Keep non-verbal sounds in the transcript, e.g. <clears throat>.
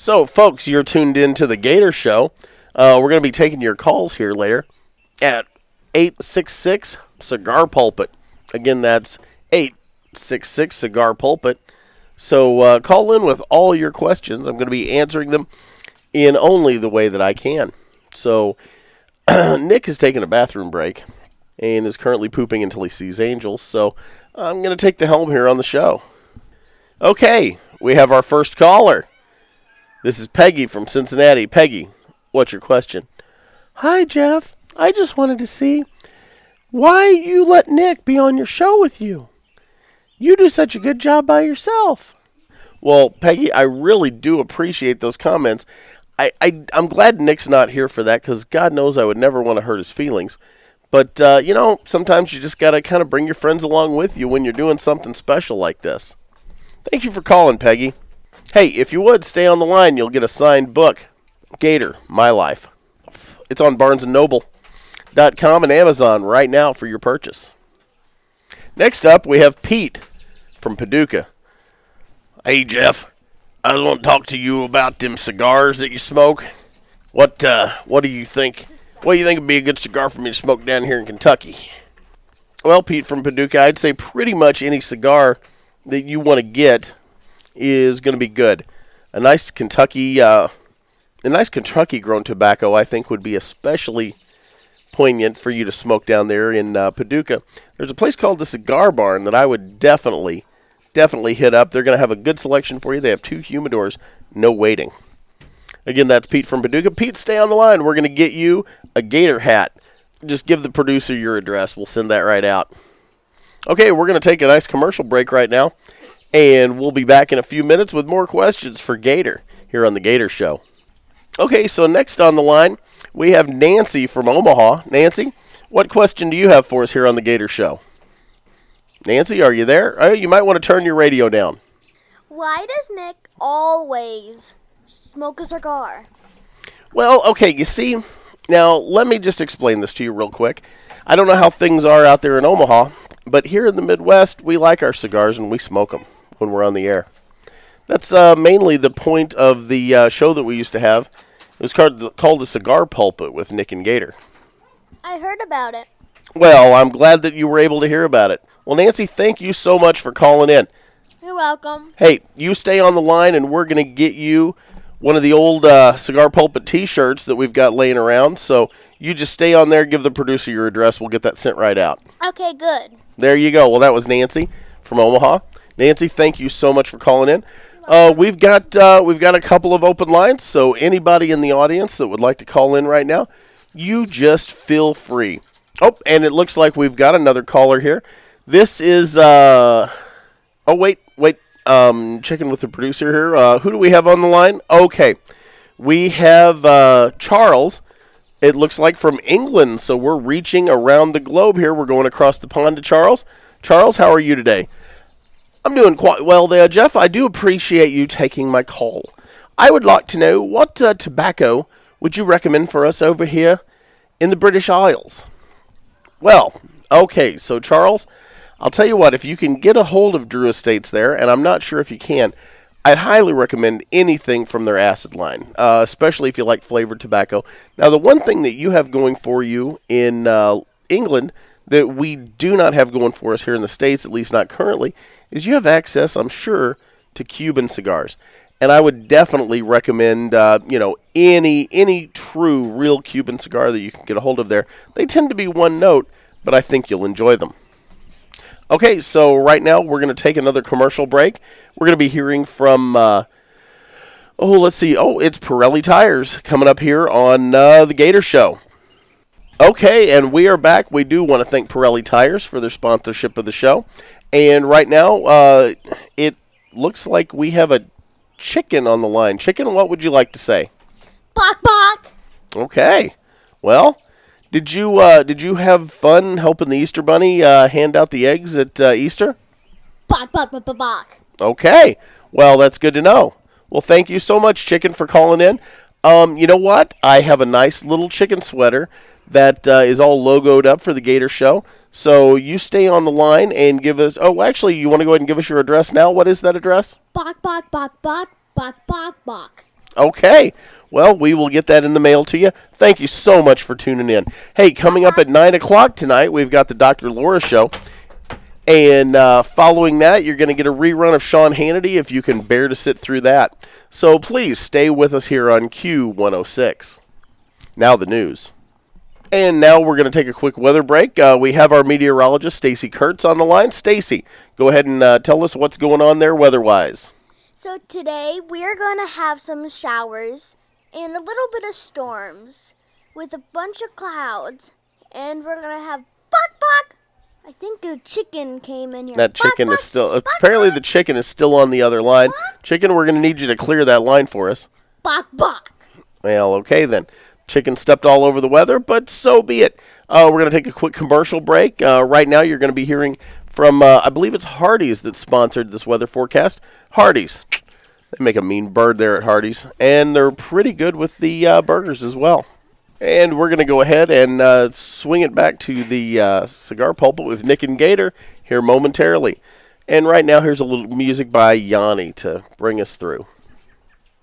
So, folks, you're tuned in to the Gator Show. Uh, we're going to be taking your calls here later at 866 Cigar Pulpit. Again, that's 866 Cigar Pulpit. So, uh, call in with all your questions. I'm going to be answering them in only the way that I can. So, <clears throat> Nick is taking a bathroom break and is currently pooping until he sees angels. So, I'm going to take the helm here on the show. Okay, we have our first caller. This is Peggy from Cincinnati. Peggy, what's your question? Hi, Jeff. I just wanted to see why you let Nick be on your show with you. You do such a good job by yourself. Well, Peggy, I really do appreciate those comments. I, I I'm glad Nick's not here for that because God knows I would never want to hurt his feelings. But uh, you know, sometimes you just gotta kind of bring your friends along with you when you're doing something special like this. Thank you for calling, Peggy. Hey, if you would stay on the line, you'll get a signed book, Gator, My Life. It's on BarnesandNoble.com and Amazon right now for your purchase. Next up, we have Pete from Paducah. Hey, Jeff. I just want to talk to you about them cigars that you smoke. What uh, what do you think? What do you think would be a good cigar for me to smoke down here in Kentucky? Well, Pete from Paducah, I'd say pretty much any cigar that you want to get is going to be good. A nice Kentucky, uh, a nice Kentucky grown tobacco, I think, would be especially poignant for you to smoke down there in uh, Paducah. There's a place called the Cigar Barn that I would definitely, definitely hit up. They're going to have a good selection for you. They have two humidors, no waiting. Again, that's Pete from Paducah. Pete, stay on the line. We're going to get you a gator hat. Just give the producer your address. We'll send that right out. Okay, we're going to take a nice commercial break right now, and we'll be back in a few minutes with more questions for Gator here on The Gator Show. Okay, so next on the line, we have Nancy from Omaha. Nancy, what question do you have for us here on The Gator Show? Nancy, are you there? Oh, you might want to turn your radio down. Why does Nick always smoke a cigar? Well, okay, you see, now let me just explain this to you real quick. I don't know how things are out there in Omaha, but here in the Midwest, we like our cigars and we smoke them when we're on the air. That's uh, mainly the point of the uh, show that we used to have. It was called, called the Cigar Pulpit with Nick and Gator. I heard about it. Well, I'm glad that you were able to hear about it. Well, Nancy, thank you so much for calling in. You're welcome. Hey, you stay on the line, and we're going to get you one of the old uh, Cigar Pulpit t shirts that we've got laying around. So you just stay on there, give the producer your address. We'll get that sent right out. Okay, good. There you go. Well, that was Nancy from Omaha. Nancy, thank you so much for calling in. Uh, we've got uh, we've got a couple of open lines, so anybody in the audience that would like to call in right now, you just feel free. Oh, and it looks like we've got another caller here. This is uh, oh wait wait um, checking with the producer here. Uh, who do we have on the line? Okay, we have uh, Charles. It looks like from England, so we're reaching around the globe here. We're going across the pond to Charles. Charles, how are you today? I'm doing quite well there, Jeff. I do appreciate you taking my call. I would like to know what uh, tobacco would you recommend for us over here in the British Isles? Well, okay, so Charles, I'll tell you what, if you can get a hold of Drew Estates there, and I'm not sure if you can, I'd highly recommend anything from their acid line, uh, especially if you like flavored tobacco. Now, the one thing that you have going for you in uh, England that we do not have going for us here in the States, at least not currently, is you have access, I'm sure, to Cuban cigars. And I would definitely recommend, uh, you know, any any true real Cuban cigar that you can get a hold of there. They tend to be one note, but I think you'll enjoy them. Okay, so right now we're going to take another commercial break. We're going to be hearing from, uh, oh, let's see. Oh, it's Pirelli Tires coming up here on uh, the Gator Show. Okay, and we are back. We do want to thank Pirelli Tires for their sponsorship of the show. And right now, uh, it looks like we have a chicken on the line. Chicken, what would you like to say? Bok bok. Okay. Well, did you uh, did you have fun helping the Easter Bunny uh, hand out the eggs at uh, Easter? Bok bok bok bok bok. Okay. Well, that's good to know. Well, thank you so much, Chicken, for calling in. Um, you know what? I have a nice little chicken sweater that uh, is all logoed up for the Gator Show. So you stay on the line and give us. Oh, actually, you want to go ahead and give us your address now? What is that address? Bok bok bok bok bok bok bok. Okay. Well, we will get that in the mail to you. Thank you so much for tuning in. Hey, coming up at 9 o'clock tonight, we've got the Dr. Laura Show. And uh, following that, you're going to get a rerun of Sean Hannity if you can bear to sit through that. So please stay with us here on Q106. Now the news. And now we're going to take a quick weather break. Uh, we have our meteorologist Stacy Kurtz on the line. Stacy, go ahead and uh, tell us what's going on there weather-wise. So today we are going to have some showers and a little bit of storms with a bunch of clouds. And we're going to have buck buck. I think a chicken came in here. That Buck, chicken buck, is still buck, apparently the chicken is still on the other line. Chicken, we're going to need you to clear that line for us. buck buck. Well, okay then. Chicken stepped all over the weather, but so be it. Uh, we're going to take a quick commercial break. Uh, right now, you're going to be hearing from, uh, I believe it's Hardee's that sponsored this weather forecast. Hardee's. They make a mean bird there at Hardee's, and they're pretty good with the uh, burgers as well. And we're going to go ahead and uh, swing it back to the uh, cigar pulpit with Nick and Gator here momentarily. And right now, here's a little music by Yanni to bring us through.